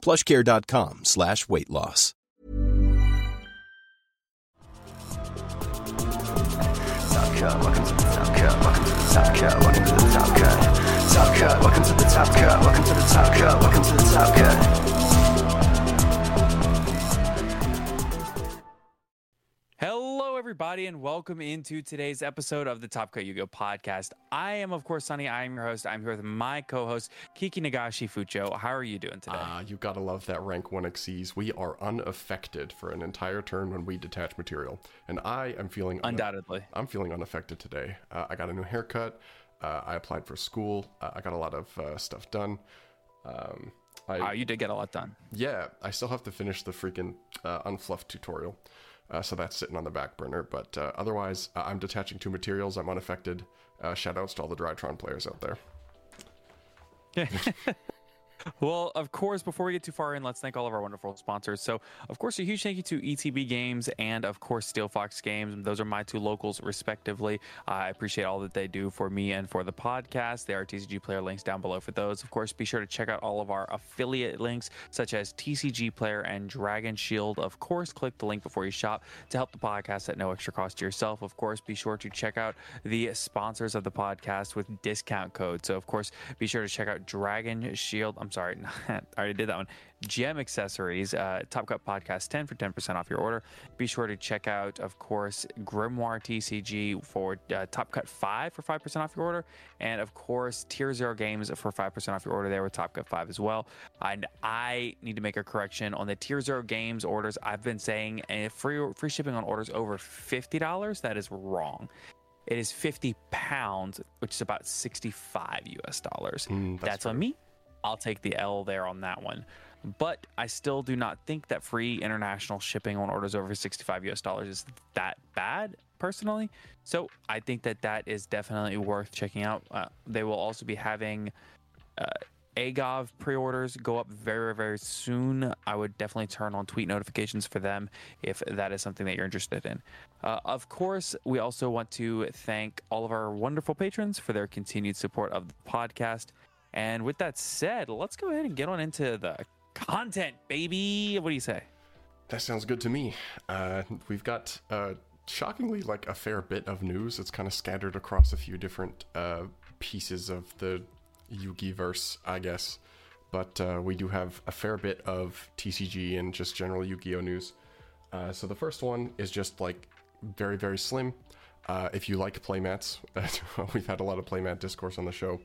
plushcare.com slash weight loss. Welcome to the Top Cut, welcome to the. Top Cut, welcome to the Top Cut, welcome to the Top Cut, welcome to the Top Cut. Everybody, and welcome into today's episode of the Top Cut Yu-Gi-Oh podcast. I am, of course, Sonny. I am your host. I'm here with my co-host Kikinagashi Fucho. How are you doing today? Ah, you gotta love that rank 1 exceeds. We are unaffected for an entire turn when we detach material. And I am feeling una- Undoubtedly. I'm feeling unaffected today. Uh, I got a new haircut. Uh, I applied for school. Uh, I got a lot of uh, stuff done. Um, I, Wow, you did get a lot done. yeah, I still have to finish the freaking uh, unfluffed tutorial. Uh, so that's sitting on the back burner. But uh, otherwise, uh, I'm detaching two materials. I'm unaffected. Uh, shoutouts to all the Drytron players out there. Well, of course, before we get too far in, let's thank all of our wonderful sponsors. So, of course, a huge thank you to ETB Games and, of course, Steel Fox Games. Those are my two locals, respectively. I appreciate all that they do for me and for the podcast. There are TCG player links down below for those. Of course, be sure to check out all of our affiliate links, such as TCG Player and Dragon Shield. Of course, click the link before you shop to help the podcast at no extra cost to yourself. Of course, be sure to check out the sponsors of the podcast with discount code. So, of course, be sure to check out Dragon Shield. I'm sorry, I already did that one. Gem Accessories, uh, Top Cut Podcast 10 for 10% off your order. Be sure to check out, of course, Grimoire TCG for uh, Top Cut 5 for 5% off your order. And, of course, Tier Zero Games for 5% off your order there with Top Cut 5 as well. And I need to make a correction on the Tier Zero Games orders. I've been saying uh, free, free shipping on orders over $50. That is wrong. It is 50 pounds, which is about 65 US dollars. Mm, that's that's on me. I'll take the L there on that one. But I still do not think that free international shipping on orders over 65 US dollars is that bad, personally. So I think that that is definitely worth checking out. Uh, they will also be having uh, AGOV pre orders go up very, very soon. I would definitely turn on tweet notifications for them if that is something that you're interested in. Uh, of course, we also want to thank all of our wonderful patrons for their continued support of the podcast. And with that said, let's go ahead and get on into the content, baby. What do you say? That sounds good to me. Uh, we've got uh, shockingly like a fair bit of news. It's kind of scattered across a few different uh, pieces of the Yugi verse, I guess. But uh, we do have a fair bit of TCG and just general Yu-Gi-Oh news. Uh, so the first one is just like very very slim. Uh, if you like playmats, we've had a lot of playmat discourse on the show.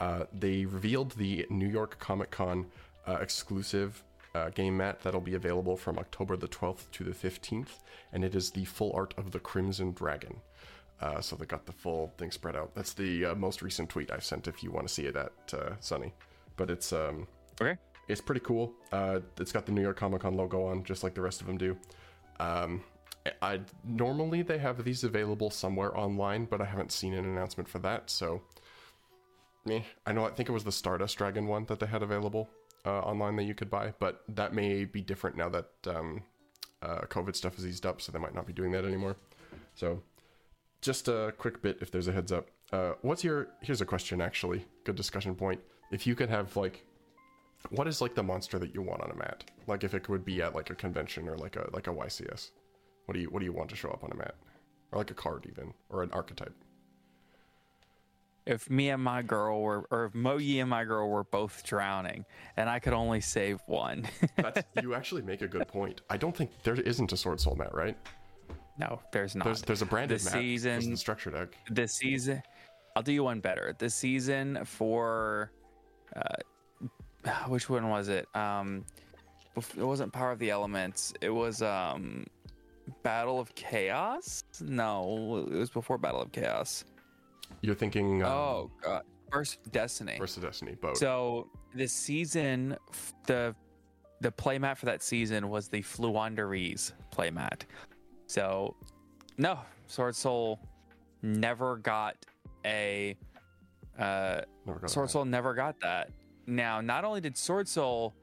Uh, they revealed the New York Comic Con uh, exclusive uh, game mat that'll be available from October the 12th to the 15th, and it is the full art of the Crimson Dragon. Uh, so they got the full thing spread out. That's the uh, most recent tweet I've sent if you want to see it at uh, Sonny. But it's um, Okay. it's pretty cool. Uh, it's got the New York Comic Con logo on, just like the rest of them do. Um, I normally they have these available somewhere online, but I haven't seen an announcement for that. So, me, I know. I think it was the Stardust Dragon one that they had available uh, online that you could buy, but that may be different now that um, Uh, COVID stuff is eased up, so they might not be doing that anymore. So, just a quick bit if there's a heads up. Uh, what's your? Here's a question actually. Good discussion point. If you could have like, what is like the monster that you want on a mat? Like if it would be at like a convention or like a like a YCS. What do you what do you want to show up on a mat? Or like a card even or an archetype. If me and my girl were, or if Mo Ye and my girl were both drowning, and I could only save one. That's, you actually make a good point. I don't think there isn't a sword soul mat, right? no, there's not. There's there's a branded the mat. season. There's the structure deck. the season i'll do you one better the season for uh which one was it um it wasn't power of the elements it was um battle of chaos no it was before battle of chaos You're thinking um, oh god first destiny versus Destiny boat. so the season the the playmat for that season was the Floowandereeze playmat. So no, Sword Soul never got a uh Never got Sword mat. Soul never got that. Now, not only did Sword Soul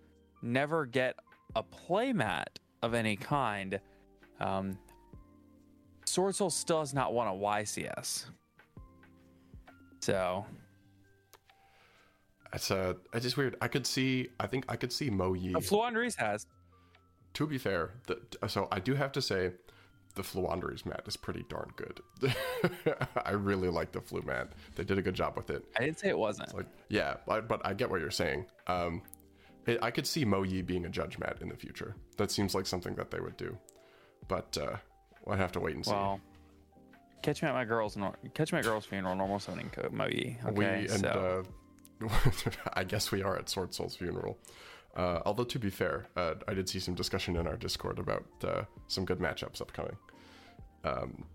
never get a playmat of any kind, um Sword Soul still has not won a YCS. So It's uh, it's just weird. I could see. I think I could see Mo Ye. uh, Floowandereeze has. to be fair, the, so I do have to say, the Floowandereeze mat is pretty darn good. I really like the Flu mat. They did a good job with it. I didn't say it wasn't. Like, yeah, but, but I get what you're saying. Um, it, I could see Mo Ye being a judge mat in the future. That seems like something that they would do. But uh, we'll have to wait and see. Well, catch me at my girl's nor- catch me at girl's funeral. Normal summoning code Mo Ye. Okay, we and so uh, I guess we are at Sword Soul's funeral. Uh, although to be fair, uh, I did see some discussion in our Discord about uh, some good matchups upcoming. Um,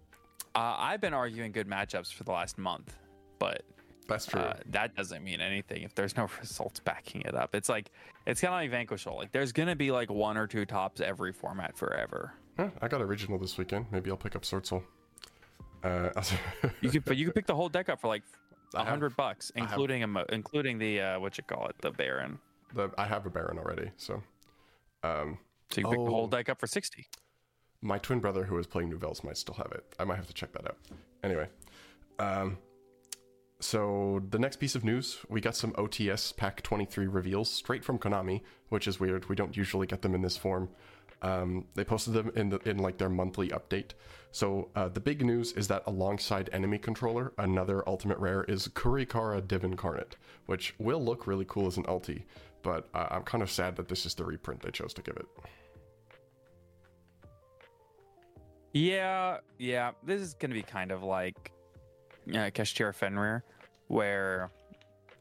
uh, I've been arguing good matchups for the last month, but that's true. uh, that doesn't mean anything if there's no results backing it up. It's like it's kind of like Vanquish Soul. Like there's gonna be like one or two tops every format forever. Huh, I got original this weekend. Maybe I'll pick up Sword Soul. Uh, You could, but you could pick the whole deck up for like I a have- hundred bucks, I have- including a mo- including the uh, what you call it, the Baronne. the, I have a Baronne already, so um, So you can pick the whole Oh. deck up for sixty. my twin brother who is playing Nouvelles might still have it. I might have to check that out. Anyway, um, so the next piece of news, we got some OTS Pack 23 reveals straight from Konami, which is weird. We don't usually get them in this form. Um, they posted them in the, in like their monthly update. So uh, the big news is that alongside enemy controller, another ultimate rare is Kurikara Divincarnate, which will look really cool as an ulti, but uh, I'm kind of sad that this is the reprint they chose to give it. Yeah, yeah. This is gonna be kind of like uh, Fenrir, where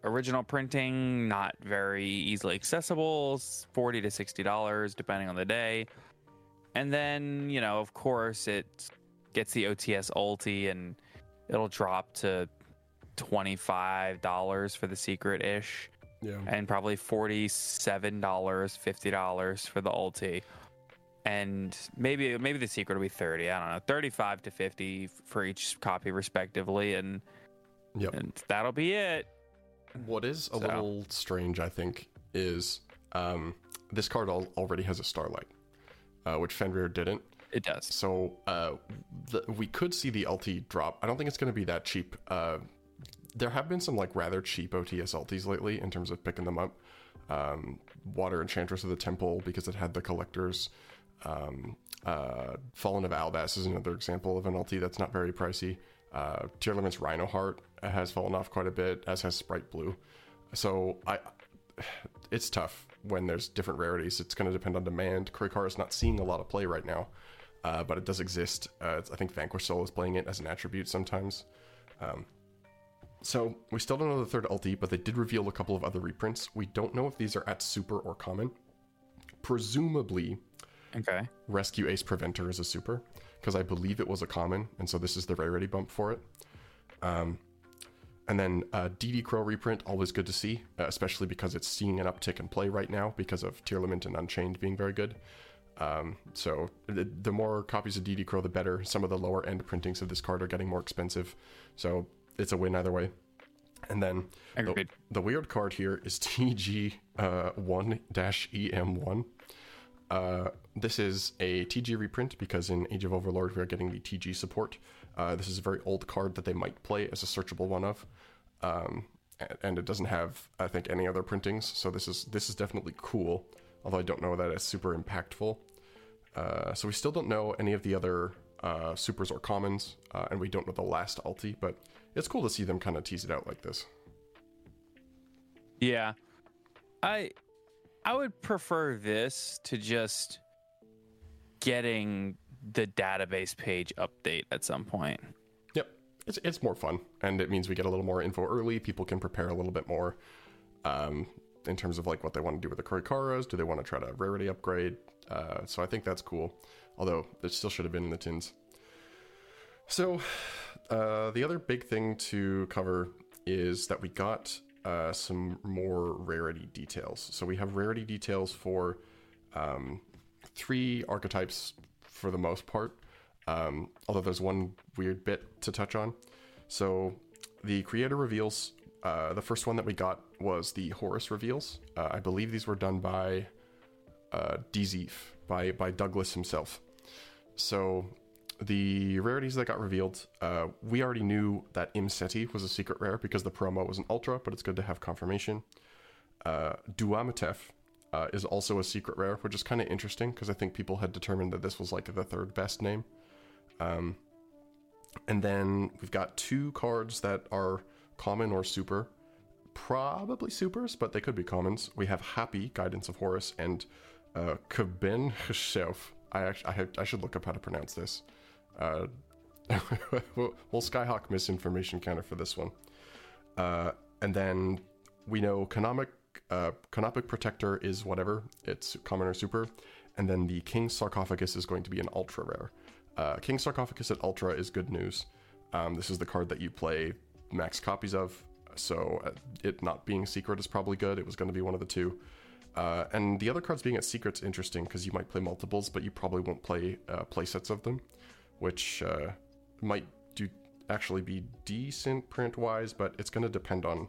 original printing not very easily accessible, forty to sixty dollars depending on the day, and then you know, of course, it gets the OTS ulti and it'll drop to twenty five dollars for the secret ish Yeah. and probably forty-seven dollars, fifty dollars for the ulti, and maybe maybe the secret will be thirty. I don't know, thirty-five to fifty for each copy, respectively, and Yep. and that'll be it. What is a So- little strange, I think, is um, this card al- already has a Starlight, uh, which Fenrir didn't. It does. So uh, the, we could see the LT drop. I don't think it's going to be that cheap. Uh, there have been some like rather cheap OTS LTs lately in terms of picking them up. Um, Water Enchantress of the Temple because it had the collectors. Um, uh, Fallen of Albaz is another example of an LT that's not very pricey. Uh, Tearlaments Reinoheart has fallen off quite a bit, as has Spright Blue. So I, it's tough when there's different rarities. It's going to depend on demand. Kurikara is not seeing a lot of play right now, uh, but it does exist. Uh, I think Vanquish Soul is playing it as an attribute sometimes. Um, so we still don't know the third ulti, but they did reveal a couple of other reprints. We don't know if these are at super or common. Presumably, Okay. Rescue Ace Preventer is a super, because I believe it was a common, and so this is the rarity bump for it. Um, and then uh, DD Crow reprint, always good to see, uh, especially because it's seeing an uptick in play right now because of Tearlament and Unchained being very good. Um, so the, the more copies of DD Crow, the better. Some of the lower end printings of this card are getting more expensive, so it's a win either way. And then the, the weird card here is TG uh, 1 EM1. Uh, this is a TG reprint because in Age of Overlord we are getting the TG support. Uh, this is a very old card that they might play as a searchable one of, um, and, it doesn't have I think any other printings. So this is this is definitely cool. Although I don't know that it's super impactful. Uh, so we still don't know any of the other uh, supers or commons, uh, and we don't know the last ulti, but it's cool to see them kind of tease it out like this. Yeah. I I would prefer this to just getting the database page update at some point. Yep, it's it's more fun, and it means we get a little more info early. People can prepare a little bit more, um, in terms of like what they want to do with the Kurikaras. Do they want to try to rarity upgrade? Uh, so I think that's cool. Although it still should have been in the tins. So, uh, the other big thing to cover is that we got uh, some more rarity details. So we have rarity details for um, three archetypes for the most part. Um, although there's one weird bit to touch on. So the creator reveals. Uh, the first one that we got was the Horus reveals. Uh, I believe these were done by uh, Dzif, by by Douglas himself. So the rarities that got revealed, uh, we already knew that Imseti was a secret rare because the promo was an ultra, but it's good to have confirmation. Uh, Duamutef uh, is also a secret rare, which is kind of interesting because I think people had determined that this was like the third best name. Um, and then we've got two cards that are common or super. Probably supers, but they could be commons. We have Hapi, Guidance of Horus, and uh, Heshelf. I actually I, have, I should look up how to pronounce this. Uh, we'll, Skyhawk misinformation counter for this one. Uh, and then we know Canonic, uh, Canopic Protector is whatever, it's common or super. And then the King's Sarcophagus is going to be an ultra rare. Uh, King's Sarcophagus at ultra is good news. Um, this is the card that you play max copies of, so uh, it not being secret is probably good. It was going to be one of the two. Uh, and the other cards being at secret's interesting because you might play multiples, but you probably won't play uh, play sets of them, which uh, might do actually be decent print wise, but it's going to depend on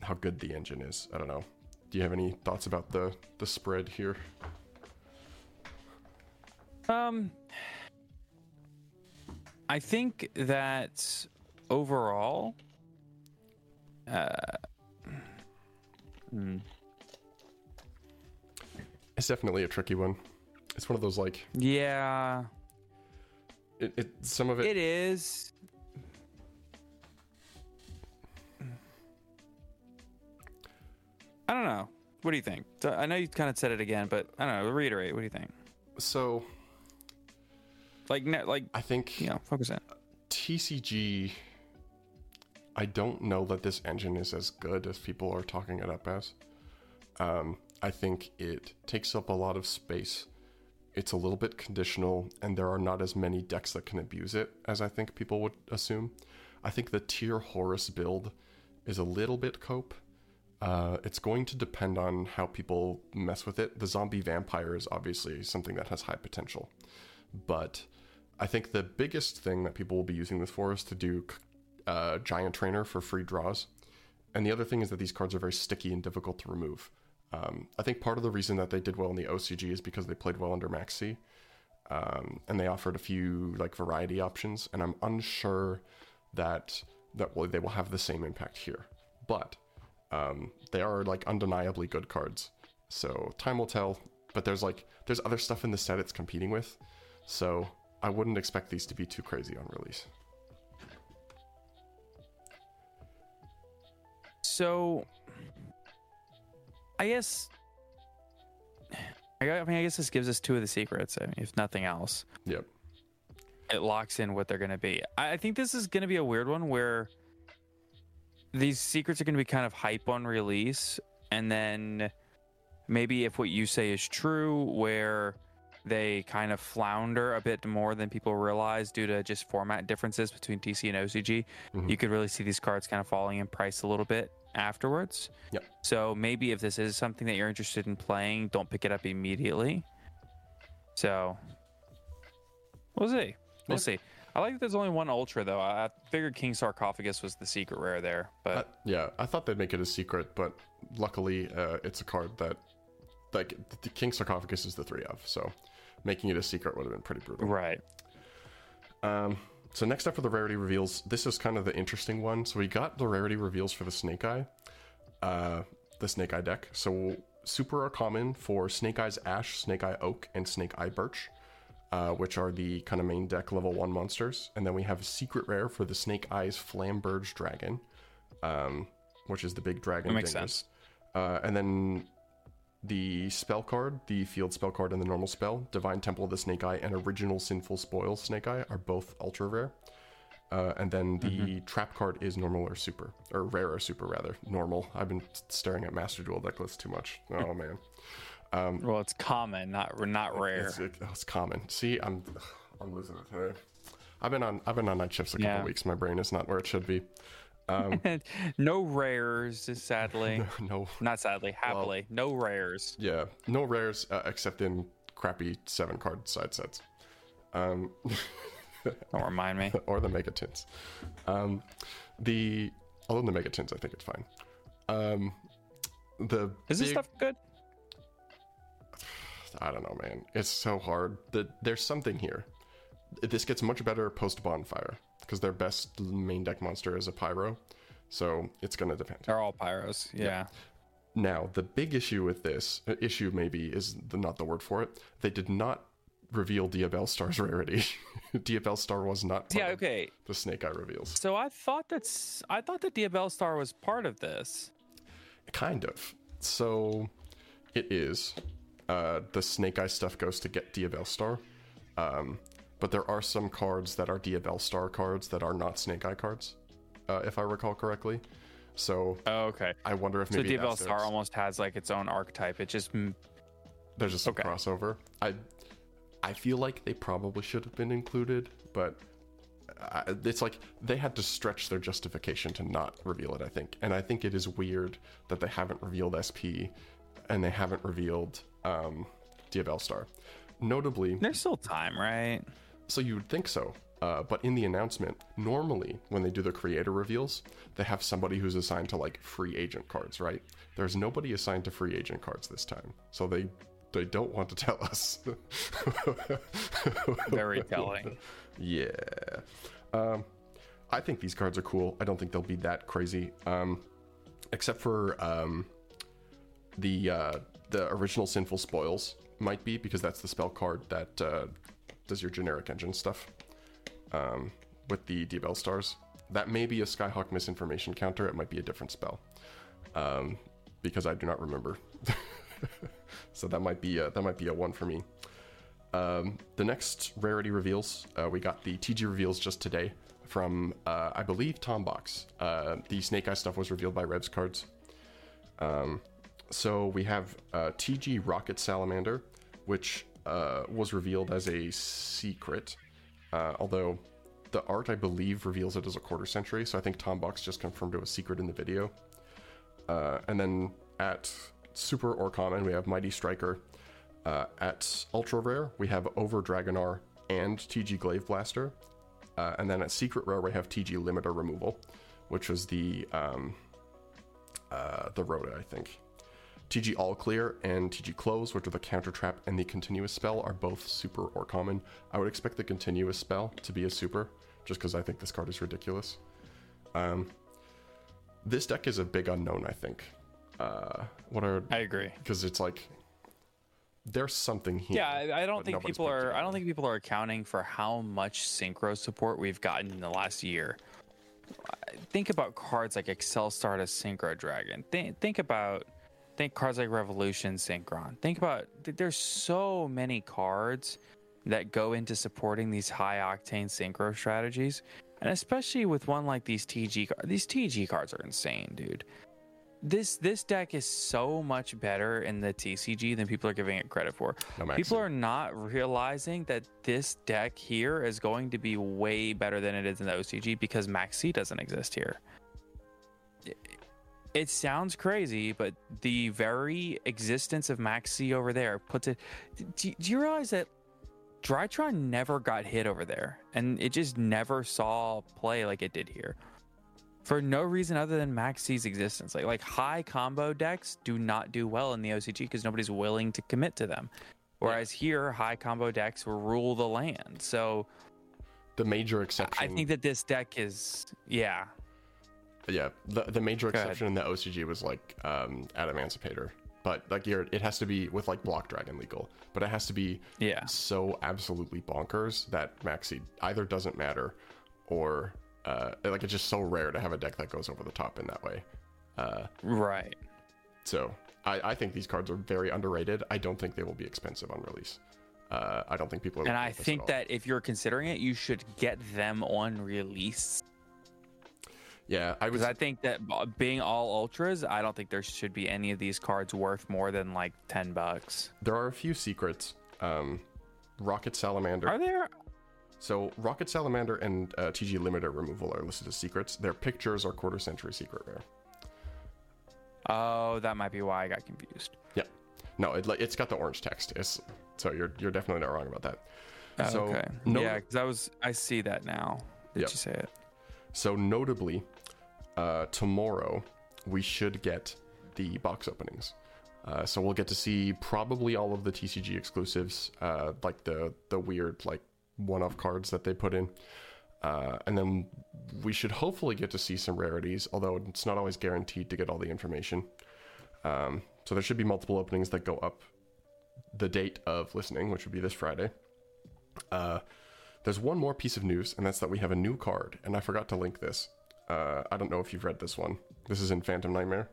how good the engine is. I don't know. Do you have any thoughts about the the spread here? Um, I think that overall, uh, hmm, It's definitely a tricky one. It's one of those like yeah, it, it some of it, it is. I don't know. What do you think? So, I know you kind of said it again, but I don't know. Reiterate. What do you think? so Like, like, I think you know, focus in. TCG I don't know that this engine is as good as people are talking it up as. Um, I think it takes up a lot of space. It's a little bit conditional, and there are not as many decks that can abuse it as I think people would assume. I think the tier Horus build is a little bit cope. Uh, it's going to depend on how people mess with it. The zombie vampire is obviously something that has high potential, but I think the biggest thing that people will be using this for is to do uh, giant trainer for free draws. And the other thing is that these cards are very sticky and difficult to remove. Um, I think part of the reason that they did well in the OCG is because they played well under Maxx C, um, and they offered a few like variety options. And I'm unsure that that will, they will have the same impact here, but um, they are like undeniably good cards. So time will tell. But there's like there's other stuff in the set it's competing with, so I wouldn't expect these to be too crazy on release. So, I guess, I mean, I guess this gives us two of the secrets. If nothing else, Yep. it locks in what they're going to be. I think this is going to be a weird one where these secrets are going to be kind of hype on release, and then maybe if what you say is true, where they kind of flounder a bit more than people realize due to just format differences between TC and OCG, Mhm. you could really see these cards kind of falling in price a little bit afterwards. Yep. So maybe if this is something that you're interested in playing, don't pick it up immediately. So we'll see. We'll Yeah. see. I like that there's only one ultra though. I figured King Sarcophagus was the secret rare there, but I- yeah, I thought they'd make it a secret, but luckily uh, it's a card that like the King Sarcophagus is the three of, so making it a secret would have been pretty brutal. Right. Um, so next up for the rarity reveals, this is kind of the interesting one. So we got the rarity reveals for the Snake Eye, uh, the Snake Eye deck. So super are common for Snake Eyes Ash, Snake Eye Oak, and Snake Eye Birch, uh, which are the kind of main deck level one monsters. And then we have a secret rare for the Snake Eyes Flamberge Dragon, um, which is the big dragon. That makes sense. Uh, and then the spell card, the field spell card, and the normal spell, Divine Temple of the Snake Eye and Original Sinful Spoils Snake Eye are both ultra rare. Uh, and then the trap card is normal or super, or rare or super rather. Normal. I've been staring at Master Duel deck list too much. Oh man, Well, it's common, not not rare. it's, it- it's common. See, I'm I'm losing it today. I've been on I've been on night shifts a couple Yeah. weeks. My brain is not where it should be. no rares, sadly. No, Not sadly, happily. no rares. yeah, no rares uh, except in crappy seven card side sets. Um, Don't remind me. or the megatins. Um, the although the megatins, I think it's fine. Um, the Is this big- stuff good? I don't know, man. It's so hard. The, there's something here. This gets much better post bonfire because their best main deck monster is a pyro, so it's gonna depend. They're all pyros. Yeah. Now, the big issue with this uh, issue maybe is the, not the word for it. They did not reveal Diabell Star's rarity. Diabell Star was not part Yeah. of Okay. the Snake Eye reveals. So I thought that's I thought that Diabell Star was part of this. Kind of. So it is. Uh, the Snake Eye stuff goes to get Diabell Star. Um, but there are some cards that are Diabell Star cards that are not Snake Eye cards, uh, if I recall correctly. So Oh, okay. I wonder if maybe Diabell Asterix- Star almost has like its own archetype. It just there's just some okay. crossover. I I feel like they probably should have been included, but I, it's like they had to stretch their justification to not reveal it. I think, and I think it is weird that they haven't revealed SP and they haven't revealed um, Diabell Star. Notably, there's still time, right? So you would think so. Uh, but in the announcement, normally when they do the creator reveals, they have somebody who's assigned to like free agent cards, right? There's nobody assigned to free agent cards this time, so they they don't want to tell us. Very telling. yeah. Um, I think these cards are cool. I don't think they'll be that crazy. Um, except for um, the uh, the original sinful spoils might be because that's the spell card that uh, does your generic engine stuff um, with the Diabell stars. That may be a Skyhawk misinformation counter. It might be a different spell um, because I do not remember. so that might be a, that might be a one for me. Um, the next rarity reveals, uh, we got the TG reveals just today from, uh, I believe, Tom Box. Uh, the Snake Eye stuff was revealed by Revs cards. Um, so we have uh, TG Rocket Salamander, which uh, was revealed as a secret, uh, although the art, I believe, reveals it as a quarter century. So I think Tom Box just confirmed it was secret in the video. Uh, and then at Super or Common, we have Mighty Striker. Uh, at Ultra Rare, we have Over Dragonar and TG Glaive Blaster. Uh, and then at Secret Rare, we have TG Limiter Removal, which was the um, uh, the Rhoda, I think. TG All Clear and TG Close, which are the Counter Trap and the Continuous Spell, are both super or common. I would expect the Continuous Spell to be a super, just because I think this card is ridiculous. Um, this deck is a big unknown, I think. Uh, what are I agree. because it's like there's something here. Yeah, I, I don't think people it are. I don't think people are accounting for how much synchro support we've gotten in the last year. Think about cards like Excel Star to Synchro Dragon. Think, think about think cards like Revolution Synchron. Think about there's so many cards that go into supporting these high octane synchro strategies, and especially with one like these TG cards. These TG cards are insane, dude. This this deck is so much better in the TCG than people are giving it credit for. No, Maxx C. people are not realizing that this deck here is going to be way better than it is in the OCG because Maxx C doesn't exist here. It- It sounds crazy, but the very existence of Maxx C over there puts it. Do, do you realize that Drytron never got hit over there, and it just never saw play like it did here? for no reason other than Maxx C's existence. Like like high combo decks do not do well in the OCG because nobody's willing to commit to them. Whereas here, high combo decks rule the land. So The major exception. I think that this deck is yeah. Yeah, the the major Go ahead. exception in the OCG was like um, Adamancipator, but like you're, it has to be with like Block Dragon legal, but it has to be Yeah. so absolutely bonkers that Maxx C either doesn't matter, or uh, like it's just so rare to have a deck that goes over the top in that way. Uh, Right. so I, I think these cards are very underrated. I don't think they will be expensive on release. Uh, I don't think people are. And I at at think that if you're considering it, you should get them on release. Yeah, I was I think that being all ultras, I don't think there should be any of these cards worth more than like ten bucks. there are a few secrets. Um, Rocket Salamander. Are there? So Rocket Salamander and uh, TG Limiter removal are listed as secrets. Their pictures are quarter century secret rare. Oh, that might be why I got confused. Yeah, no, it, it's got the orange text. It's, so you're you're definitely not wrong about that. So, okay. no- yeah, because I was I see that now. Did you say it? So notably, uh, tomorrow we should get the box openings. Uh, so we'll get to see probably all of the TCG exclusives, uh, like the the weird like one-off cards that they put in, uh, and then we should hopefully get to see some rarities. Although it's not always guaranteed to get all the information. Um, so there should be multiple openings that go up the date of listening, which would be this Friday. Uh, there's one more piece of news, and that's that we have a new card, and I forgot to link this. Uh, I don't know if you've read this one. This is in Phantom Nightmare.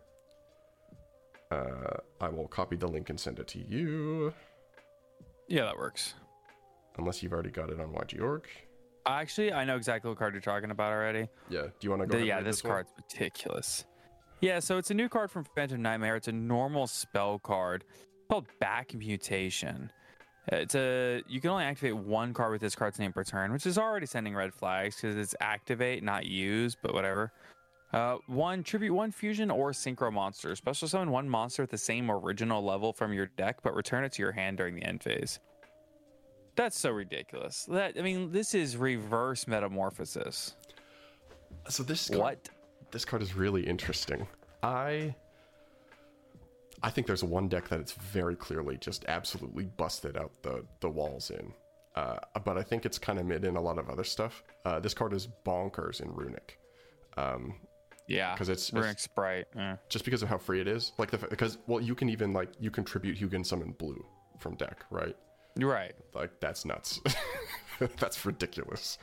Uh, I will copy the link and send it to you, Yeah, that works. unless you've already got it on YG.org. Actually, I know exactly what card you're talking about already. Yeah, do you want to go? The- yeah, this one? card's ridiculous. Yeah, so it's a new card from Phantom Nightmare. It's a normal spell card called Back Mutation. It's a you can only activate one card with this card's name per turn, which is already sending red flags because it's activate, not use, but whatever. Uh, one tribute one fusion or synchro monster. Special summon one monster at the same original level from your deck, but return it to your hand during the end phase. That's so ridiculous. That I mean, this is reverse metamorphosis. So this card, What? This card is really interesting. I I think there's one deck that it's very clearly just absolutely busted out the the walls in. Uh, but I think it's kind of mid in a lot of other stuff. Uh, this card is bonkers in Runick. Um, Yeah, 'Cause it's- Runick it's- Spright. yeah. just because of how free it is. Like the because well, you can even like you contribute Hugin summon blue from deck, right? Right. Like that's nuts. that's ridiculous.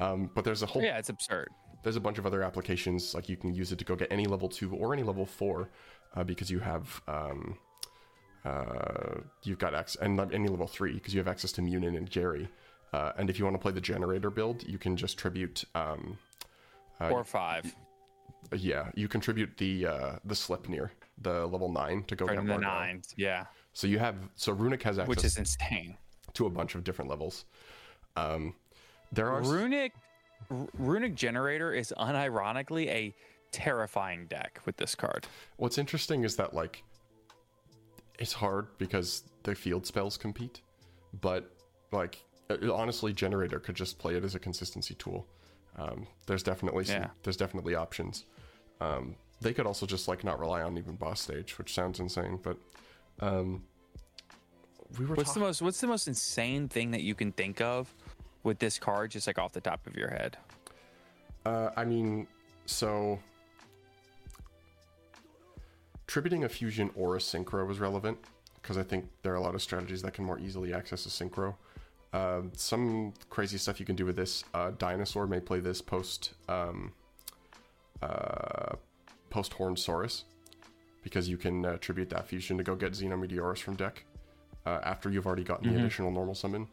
Um, but there's a whole Yeah, it's absurd. there's a bunch of other applications like you can use it to go get any level two or any level four uh, because you have um, uh, you've got access and not any level three because you have access to Munin and Geri. Uh, and if you want to play the generator build, you can just tribute. Um, or five. yeah, you contribute the uh, the Sleipnir, the level nine, to go in the nines. Yeah. So you have so Runick has access Which is insane. to a bunch of different levels. Um, there are Runick R- Runick Generator is unironically a terrifying deck with this card. What's interesting is that like it's hard because the field spells compete, but like uh, honestly, generator could just play it as a consistency tool. Um, there's definitely some, Yeah. there's definitely options. Um, they could also just like not rely on even boss stage, which sounds insane, but um, we were What's the most what's the most insane thing that you can think of with this card just like off the top of your head? Uh, I mean, so tributing a fusion or a synchro is relevant because I think there are a lot of strategies that can more easily access a synchro. Uh, some crazy stuff you can do with this. Uh, Dinosaur may play this post um, uh, post Horn Saurus because you can uh, tribute that fusion to go get Xenometeorus from deck uh, after you've already gotten the additional normal summon.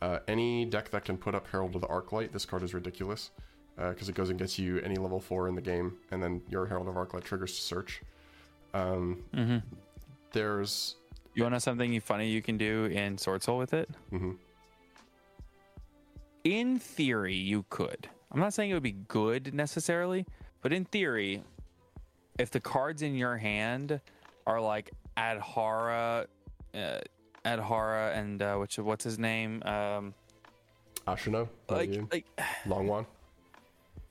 Uh, any deck that can put up Herald of the Arclight, this card is ridiculous because it goes and gets you any level four in the game, and then your Herald of Arclight triggers to search. Um, There's You want to know something funny you can do in Sword Soul with it? Mhm. In theory, you could. I'm not saying it would be good necessarily, but in theory, if the cards in your hand are like Adhara, uh, Adhara, and uh, which what's his name, um, Ashina, like long like Longwan.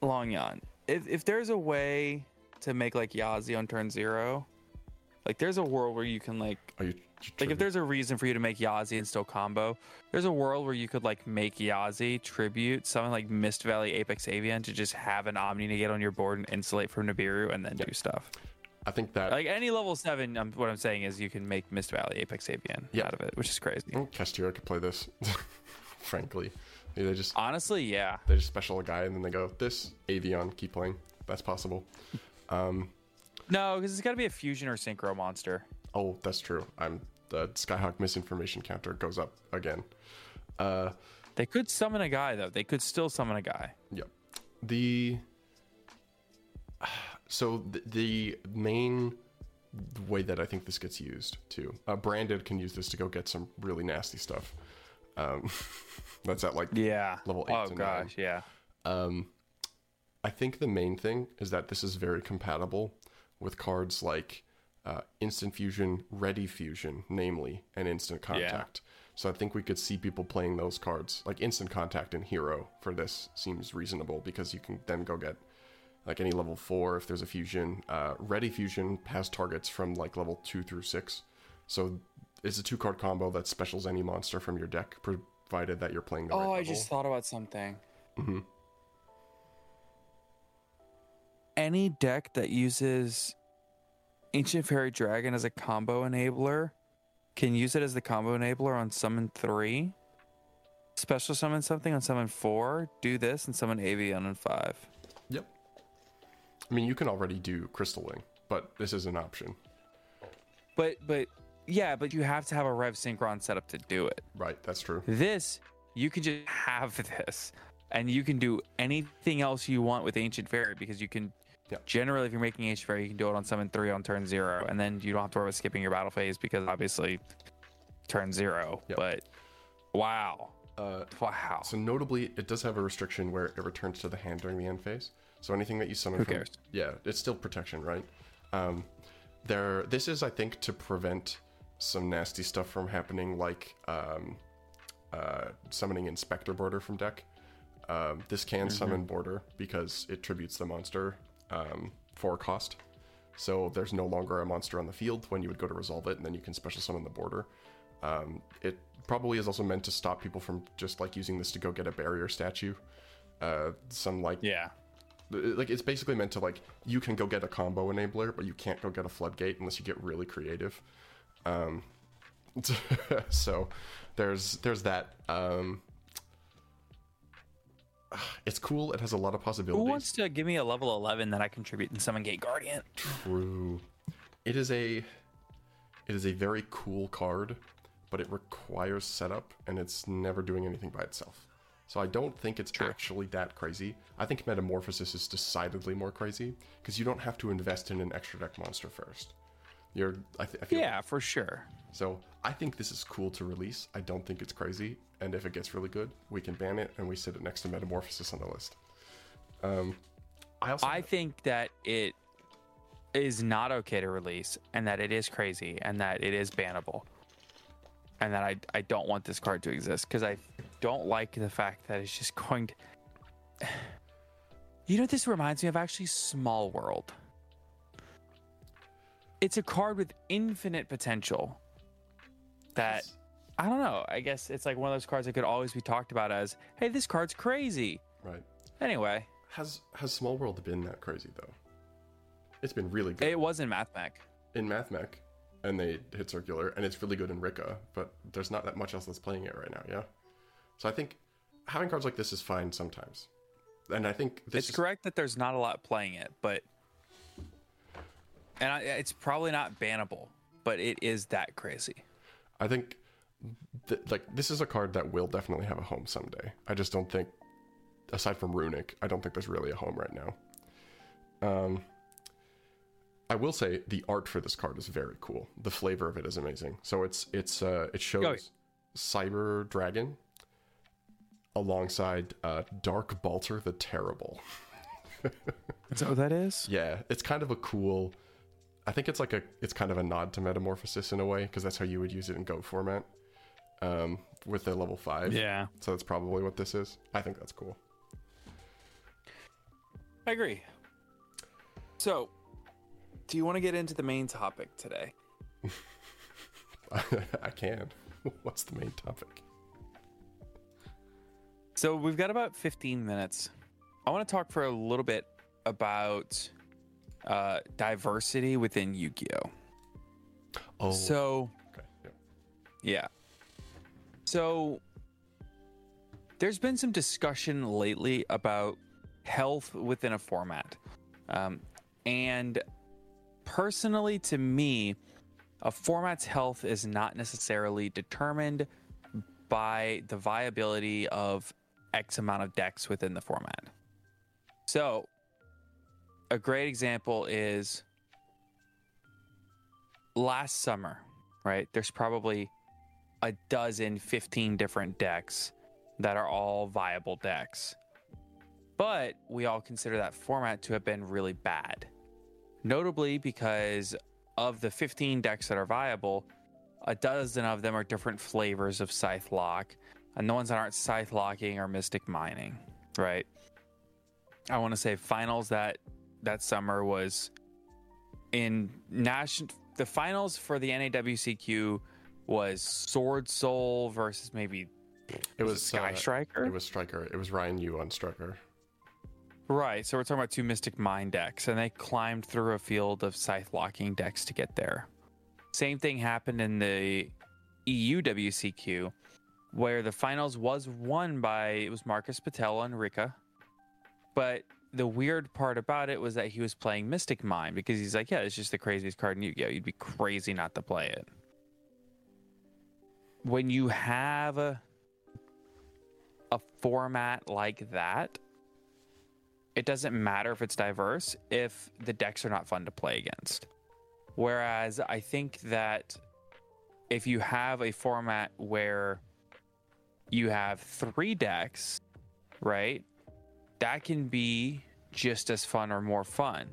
Longyan. if if there's a way to make like Yazi on turn zero, like there's a world where you can like you like if there's a reason for you to make Yazi and still combo, there's a world where you could like make Yazi tribute something like Mist Valley Apex Avian to just have an Omni to get on your board and insulate from Nibiru and then do stuff. I think that Like any level seven, um, what I'm saying is you can make Mist Valley Apex Avian Yeah. out of it, which is crazy. mm, Kashtira could play this. frankly, they just Honestly, yeah. they just special a guy and then they go this Avian keep playing. That's possible. Um, No, because it's got to be a fusion or synchro monster. oh, that's true. I'm the Skyhawk misinformation counter goes up again. Uh, They could summon a guy though. They could still summon a guy. Yep. The so the, the main way that I think this gets used too, uh, branded can use this to go get some really nasty stuff. Um, that's at like Yeah. Level eight Oh to nine. gosh, yeah. Um, I think the main thing is that this is very compatible with cards like uh, Instant Fusion, Ready Fusion, namely, and Instant Contact. So I think we could see people playing those cards, like Instant Contact and Hero for this seems reasonable because you can then go get like any level four if there's a fusion. Uh, Ready Fusion has targets from like level two through six. So it's a two card combo that specials any monster from your deck, provided that you're playing the right Oh, I level. just thought about something. Mhm. Any deck that uses Ancient Fairy Dragon as a combo enabler can use it as the combo enabler on Summon 3. Special summon something on Summon 4. Do this and summon Avian on 5. Yep. I mean, you can already do Crystal Wing, but this is an option, But, but, yeah, but you have to have a Rev Synchron set up to do it. right? That's true. This, you can just have this, and you can do anything else you want with Ancient Fairy because you can. Yeah. Generally, if you're making Ancient Fairy, you can do it on summon three on turn zero, and then you don't have to worry about skipping your battle phase because obviously, turn zero. Yep. But wow, Uh, wow. so notably, it does have a restriction where it returns to the hand during the end phase. So anything that you summon Who from, cares? yeah, it's still protection, right? Um, there, this is, I think, to prevent some nasty stuff from happening, like um, uh, summoning Inspector Boarder from deck. Um, this can summon Boarder because it tributes the monster um, for cost. So there's no longer a monster on the field when you would go to resolve it, and then you can special summon the boarder. Um, it probably is also meant to stop people from just like using this to go get a barrier statue. Uh, some like Yeah. like it's basically meant to like you can go get a combo enabler, but you can't go get a floodgate unless you get really creative. Um, so there's there's that. Um, it's cool. It has a lot of possibilities. Who wants to give me a level 11 that I contribute in Summon Gate Guardian? True. It is a it is a very cool card, but it requires setup and it's never doing anything by itself. So I don't think it's actually that crazy. I think Metamorphosis is decidedly more crazy because you don't have to invest in an extra deck monster first. You're I, th- I feel Yeah, for sure. so I think this is cool to release. I don't think it's crazy, and if it gets really good, we can ban it and we sit it next to Metamorphosis on the list. Um, I also I think that it is not okay to release, and that it is crazy, and that it is bannable, and that I I don't want this card to exist because I don't like the fact that it's just going to. You know what this reminds me of? Actually, Small World. It's a card with infinite potential. That I don't know. I guess it's like one of those cards that could always be talked about as, "Hey, this card's crazy." right. Anyway, Has has Small World been that crazy though? It's been really good it was in MathMech. in MathMech, and they hit circular, and it's really good in Rikka, but there's not that much else that's playing it right now. Yeah, so I think having cards like this is fine sometimes, and I think this it's is, correct that there's not a lot playing it, but and I, it's probably not bannable, but it is that crazy. I think th- like this is a card that will definitely have a home someday. I just don't think, aside from Runick, I don't think there's really a home right now. Um, I will say the art for this card is very cool. The flavor of it is amazing. So it's it's uh, it shows Oh, yeah. Cyber Dragon alongside uh, Dark Balter the Terrible. Is that what that is? Yeah, it's kind of a cool. I think it's like a it's kind of a nod to Metamorphosis in a way because that's how you would use it in Goat format, um, with the level five. Yeah, So that's probably what this is. I think that's cool. I agree. So, do you want to get into the main topic today? I can. What's the main topic? So, we've got about 15 minutes. I want to talk for a little bit about uh, diversity within Yu Gi Oh! Oh, So, okay. yeah. Yeah. So there's been some discussion lately about health within a format. Um, and personally, to me, a format's health is not necessarily determined by the viability of X amount of decks within the format. So, a great example is last summer, right? There's probably a dozen, 15 different decks that are all viable decks. But we all consider that format to have been really bad. Notably because of the 15 decks that are viable, a dozen of them are different flavors of Scythe Lock, and the ones that aren't Scythe Locking are Mystic Mining, right? I want to say finals that that summer was in national the finals for the NAWCQ was Sword Soul versus maybe It was Sky uh, Striker. It was Striker. It was Ryan Yu on Striker. Right. So we're talking about two Mystic Mine decks, and they climbed through a field of Scythe locking decks to get there. Same thing happened in the EU WCQ, where the finals was won by it was Marcus Patel and Rikka. But the weird part about it was that he was playing Mystic Mine because he's like, yeah, it's just the craziest card in Yu-Gi-Oh. You'd be crazy not to play it. When you have a, a format like that, it doesn't matter if it's diverse if the decks are not fun to play against. Whereas I think that if you have a format where you have three decks, right, that can be just as fun or more fun.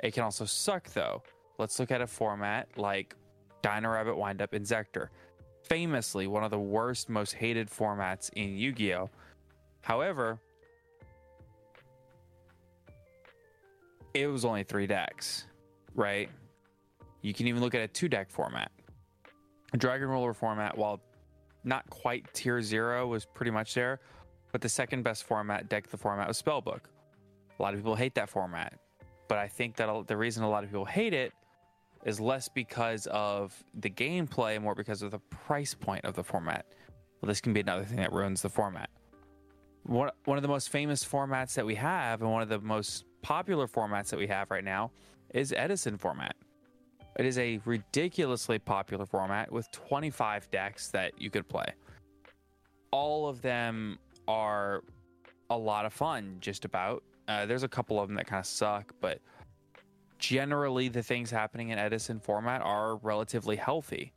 It can also suck though. Let's look at a format like Dino Rabbit Windup Inzektor. Famously, one of the worst, most hated formats in Yu Gi Oh! However, it was only three decks, right? You can even look at a two deck format. Dragon Ruler format, while not quite tier zero, was pretty much there, but the second best format, deck the format, was Spellbook. A lot of people hate that format, but I think that the reason a lot of people hate it is less because of the gameplay, more because of the price point of the format. Well, this can be another thing that ruins the format one, one of the most famous formats that we have and one of the most popular formats that we have right now is Edison format. It is a ridiculously popular format with 25 decks that you could play. All of them are a lot of fun, just about. Uh, there's a couple of them that kind of suck, but generally the things happening in Edison format are relatively healthy.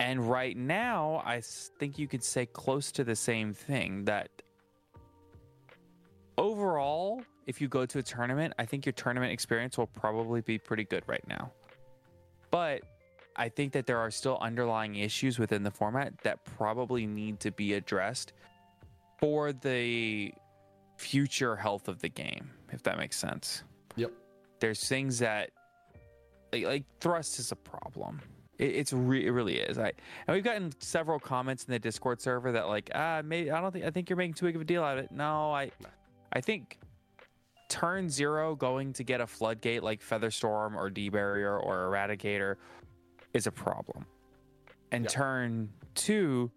And right now, I think you could say close to the same thing that overall, if you go to a tournament, I think your tournament experience will probably be pretty good right now. But I think that there are still underlying issues within the format that probably need to be addressed for the future health of the game, if that makes sense Yep. there's things that like, like thrust is a problem. It, it's re- it really is. I and we've gotten several comments in the Discord server that like ah maybe I don't think I think you're making too big of a deal out of it. No, I I think turn zero going to get a floodgate like Featherstorm or D Barrier or Eradicator is a problem, and Yeah. turn two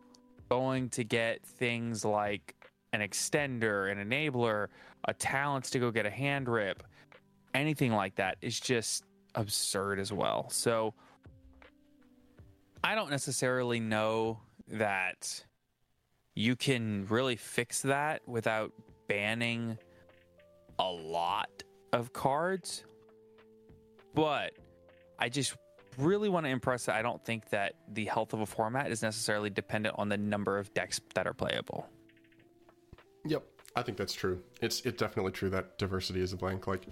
going to get things like an extender, an enabler, a talents to go get a hand rip, anything like that is just absurd as well. So I don't necessarily know that you can really fix that without banning a lot of cards. But I just really want to impress that I don't think that the health of a format is necessarily dependent on the number of decks that are playable. Yep, I think that's true. It's it's definitely true that diversity is a blank. Like,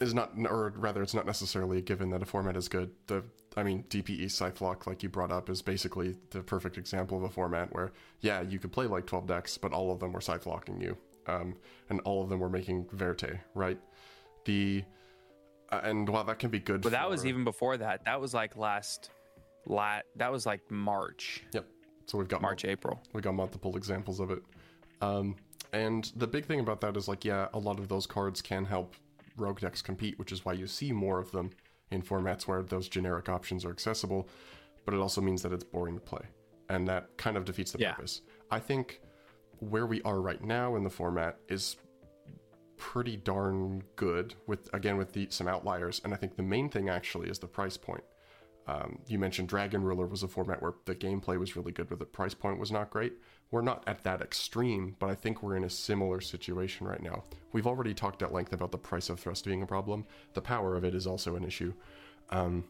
is not, or rather, it's not necessarily a given that a format is good. The, I mean, DPE Scythelock, like you brought up, is basically the perfect example of a format where, yeah, you could play like twelve decks, but all of them were Scythelocking you, um, and all of them were making Verte, right? The uh, and while that can be good, But that was even before that. That was like last, lat. That was like March, yep. So we've got March, April. We got multiple examples of it. Um, and the big thing about that is like, yeah, a lot of those cards can help rogue decks compete, which is why you see more of them in formats where those generic options are accessible. But it also means that it's boring to play, and that kind of defeats the Yeah. purpose. I think where we are right now in the format is pretty darn good with again with the some outliers and i think the main thing actually is the price point um, you mentioned dragon ruler was a format where the gameplay was really good but the price point was not great. We're not at that extreme but i think we're in a similar situation right now. We've already talked at length about the price of thrust being a problem. The power of it is also an issue. Um,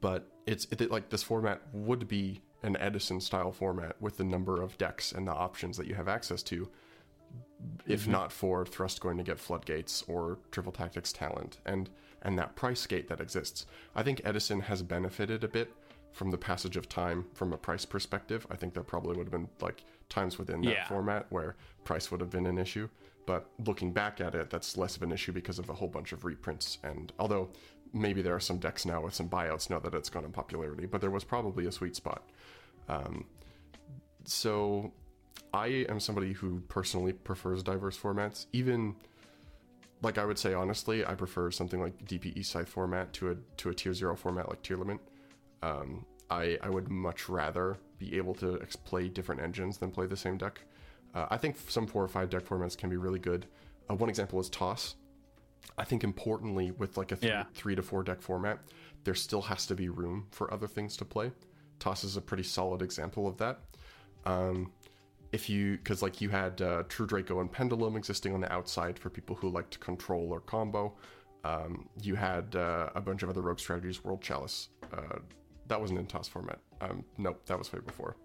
but it's it, like this format would be an edison style format with the number of decks and the options that you have access to if not for Thrust going to get floodgates or Triple Tactics talent. And and that price gate that exists. I think Edison has benefited a bit from the passage of time from a price perspective. I think there probably would have been like times within that Yeah. format where price would have been an issue. But looking back at it, that's less of an issue because of a whole bunch of reprints. And although maybe there are some decks now with some buyouts now that it's gone in popularity, but there was probably a sweet spot. Um, so I am somebody who personally prefers diverse formats. Even like I would say honestly, I prefer something like DPE scythe format to a to a tier zero format like Tearlament. Um, I I would much rather be able to ex- play different engines than play the same deck. Uh, I think some four or five deck formats can be really good. Uh, one example is Toss. I think importantly with like a three, Yeah. three to four deck format, there still has to be room for other things to play. Toss is a pretty solid example of that. Um, if you because like you had uh, True Draco and Pendulum existing on the outside for people who like to control or combo. Um, you had uh, a bunch of other rogue strategies. World Chalice. Uh, that wasn't in Toss format. Um, nope, that was way before.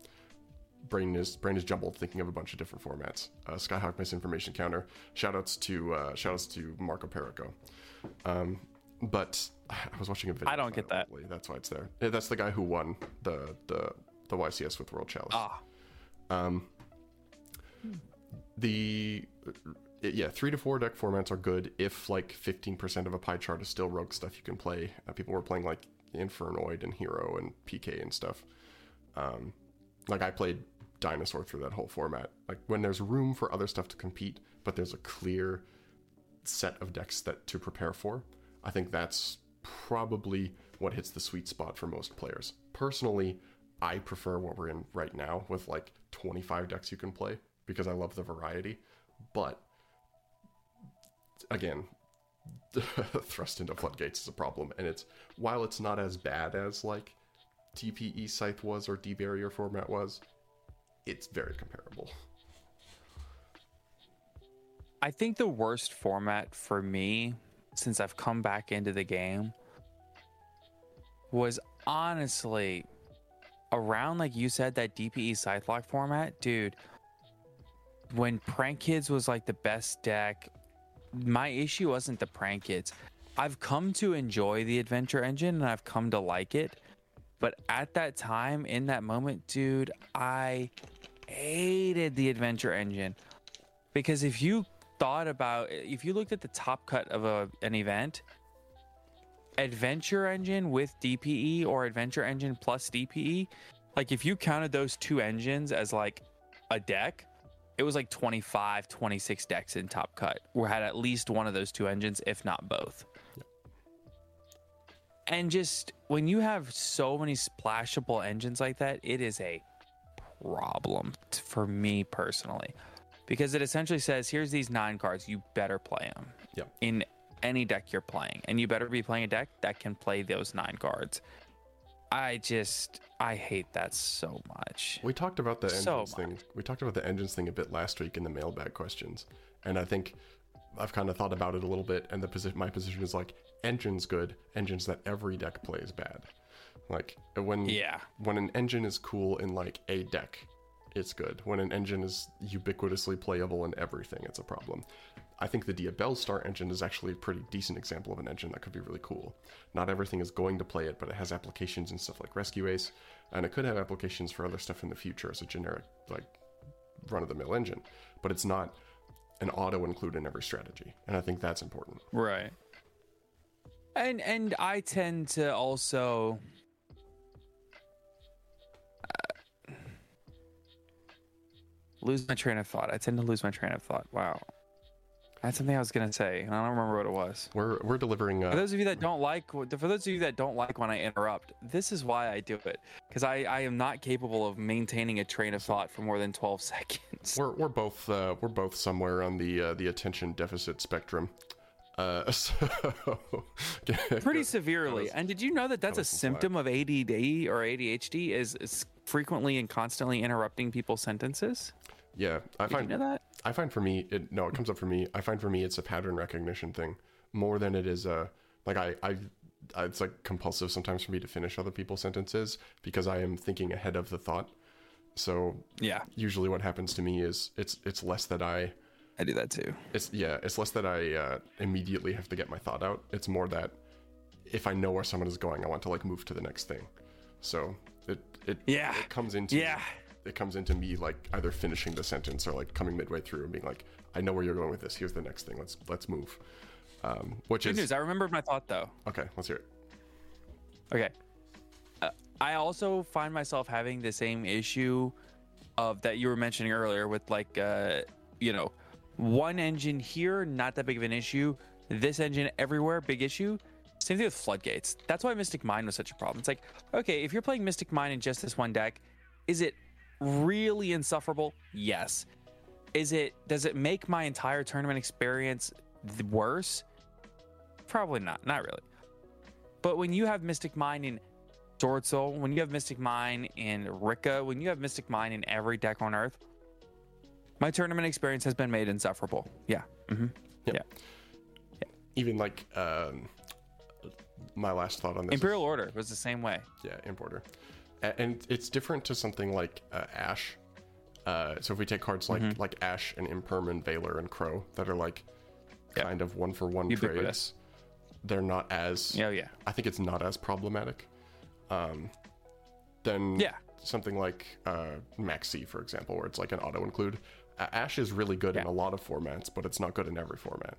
Brain is brain is jumbled, thinking of a bunch of different formats. Uh, Skyhawk misinformation counter. Shoutouts to uh, shoutouts to Marco Perico. Um, but I was watching a video. I don't get that. lately, That's why it's there. That's the guy who won the the the YCS with World Chalice. Ah, Um, the yeah, three to four deck formats are good if like fifteen percent of a pie chart is still rogue stuff you can play. Uh, people were playing like Infernoid and Hero and PK and stuff. Um, like I played Dinosaur through that whole format. Like when there's room for other stuff to compete, but there's a clear set of decks that to prepare for. I think that's probably what hits the sweet spot for most players. Personally, I prefer what we're in right now with like 25 decks you can play because I love the variety. But again, thrust into floodgates is a problem, and it's while it's not as bad as like DPE Scythe was or D Barrier format was, it's very comparable. I think the worst format for me since I've come back into the game was honestly around like you said that DPE Scythelock format, dude. When Prank Kids was like the best deck, my issue wasn't the Prank Kids. I've come to enjoy the Adventure Engine and I've come to like it. But at that time, in that moment, dude, I hated the Adventure Engine because if you thought about if you looked at the top cut of a, an event adventure engine with dpe or adventure engine plus dpe like if you counted those two engines as like a deck it was like 25 26 decks in top cut where had at least one of those two engines if not both. And just when you have so many splashable engines like that it is a problem for me personally. Because it essentially says here's these nine cards you better play them Yep. in any deck you're playing. And you better be playing a deck that can play those nine cards i just i hate that so much We talked about the So engines thing. We talked about the engines thing a bit last week in the mailbag questions, and I think I've kind of thought about it a little bit. And the position, my position is like engines good, engines that every deck plays bad. Like when Yeah. when an engine is cool in like a deck, it's good. When an engine is ubiquitously playable in everything, it's a problem. I think the Diabellstar engine is actually a pretty decent example of an engine that could be really cool. Not everything is going to play it, but it has applications and stuff like Rescue Ace, and it could have applications for other stuff in the future as a generic, like, run of the mill engine. But it's not an auto include in every strategy, and I think that's important. Right. And and I tend to also uh, lose my train of thought. I tend to lose my train of thought. Wow. That's something I was gonna say, and I don't remember what it was. We're we're delivering. Uh, For those of you that don't like, for those of you that don't like when I interrupt, this is why I do it because I, I am not capable of maintaining a train of thought for more than twelve seconds. we're we're both uh, we're both somewhere on the uh, the attention deficit spectrum. Uh, so Pretty severely. was- and did you know that that's a was some symptom of ADD or ADHD? Is, is frequently and constantly interrupting people's sentences? Yeah, I Did you find know that? I find for me, it no, it comes up for me. I find for me, it's a pattern recognition thing more than it is a like I I. It's like compulsive sometimes for me to finish other people's sentences because I am thinking ahead of the thought. So Yeah, usually, what happens to me is it's it's less that I I do that too. it's yeah it's less that I uh, immediately have to get my thought out. It's more that if I know where someone is going, I want to like move to the next thing. So it it Yeah. it comes into Yeah. It comes into me like either finishing the sentence or like coming midway through and being like, I know where you're going with this. Here's the next thing. Let's let's move. Um, which Good is news. I remembered my thought though. okay. Let's hear it. Okay. Uh, I also find myself having the same issue of that you were mentioning earlier with like uh you know one engine here not that big of an issue this engine everywhere big issue same thing with floodgates that's why mystic mine was such a problem it's like okay if you're playing mystic mine in just this one deck is it really insufferable yes is it does it make my entire tournament experience worse probably not not really but when you have Mystic Mine in Sword Soul, when you have Mystic Mine in Rikka, when you have Mystic Mine in every deck on Earth, my tournament experience has been made insufferable. Yeah. hmm Yep. Yeah. Even like um, my last thought on this. is- Imperial Order was the same way. Yeah, importer. And it's different to something like uh, Ash. Uh, so if we take cards like Mm-hmm. like Ash and Imperm and Veiler and Crow that are like Yep. kind of one for one trades, they're not as. Oh, yeah. I think it's not as problematic. Um, then Yeah. something like uh, Maxx C, for example, where it's like an auto include. Ash is really good in a lot of formats, but it's not good in every format.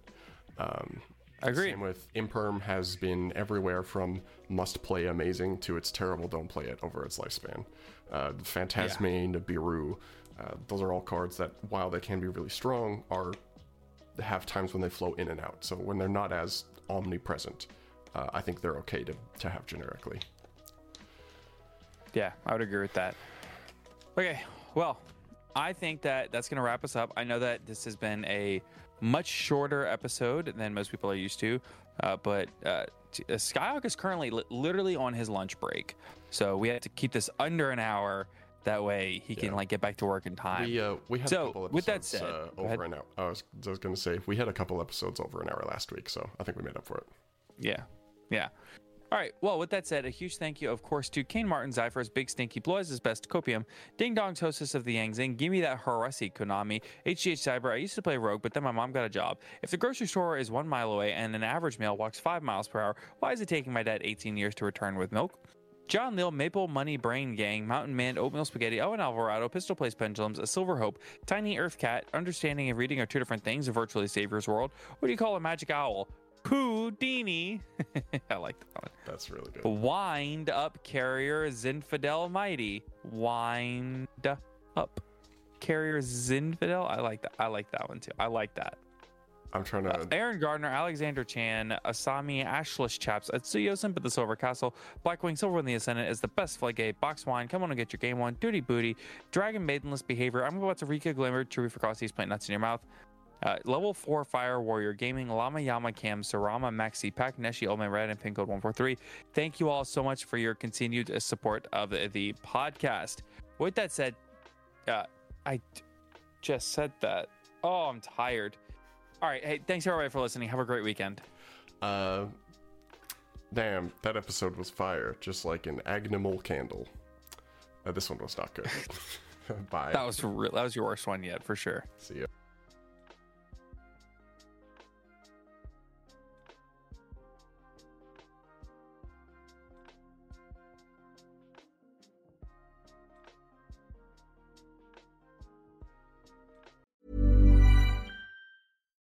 Um, Agreed. Same with Imperm has been everywhere from must play amazing to it's terrible, don't play it over its lifespan. Uh, Phantasmane to Biru, uh, those are all cards that, while they can be really strong, are have times when they flow in and out. So when they're not as omnipresent, uh, I think they're okay to, to have generically. Yeah, I would agree with that. Okay, well, I think that that's going to wrap us up. I know that this has been a much shorter episode than most people are used to, uh, but uh, t- uh, Skyhawk is currently li- literally on his lunch break, so we had to keep this under an hour. That way, he can like get back to work in time. We uh, we had So, a couple episodes with that said- uh, over an hour. I was, I was going to say we had a couple episodes over an hour last week, so I think we made up for it. Yeah. Yeah. All right. Well, with that said, a huge thank you, of course, to Kane Martin Zyphers, Big Stinky, Blois' Best Copium, Ding Dong's hostess of the Yang Zing, Give Me That Harasi, Konami, HGH Cyber. I used to play Rogue, but then my mom got a job. If the grocery store is one mile away and an average male walks five miles per hour, why is it taking my dad 18 years to return with milk? John Lil, Maple Money Brain Gang, Mountain Man, Oatmeal Spaghetti, Owen Alvarado, Pistol Place Pendulums, A Silver Hope, Tiny Earth Cat, Understanding and Reading are two different things, a virtually Savior's World. What do you call a magic owl? Houdini. I like that one. That's really good. Wind up carrier Zinfidel Mighty. Wind up carrier Zinfidel. I like that. I like that one too. I like that. I'm trying to. Uh, Aaron Gardner, Alexander Chan, Asami, Ashless Chaps, Atsuyo Simp the Silver Castle, Blackwing Silver in the Ascendant is the best floodgate, Box Wine, come on and get your game one, Duty Booty, Dragon Maidenless Behavior, I'm about to Rika Glimmer, Chewy for Frosties, Plant Nuts in your mouth. Uh, level 4 Fire Warrior Gaming, Lama Yama Cam, Sarama, Maxi, Pack, Neshi, Omen Red, and Pin Code 143. Thank you all so much for your continued uh, support of the, podcast. With that said, uh, I just said that. Oh, I'm tired. All right. Hey, thanks everybody for listening. Have a great weekend. Uh, damn, that episode was fire, just like an agnimal candle. Uh, this one was not good. Bye. That was re- that was your worst one yet, for sure. See ya.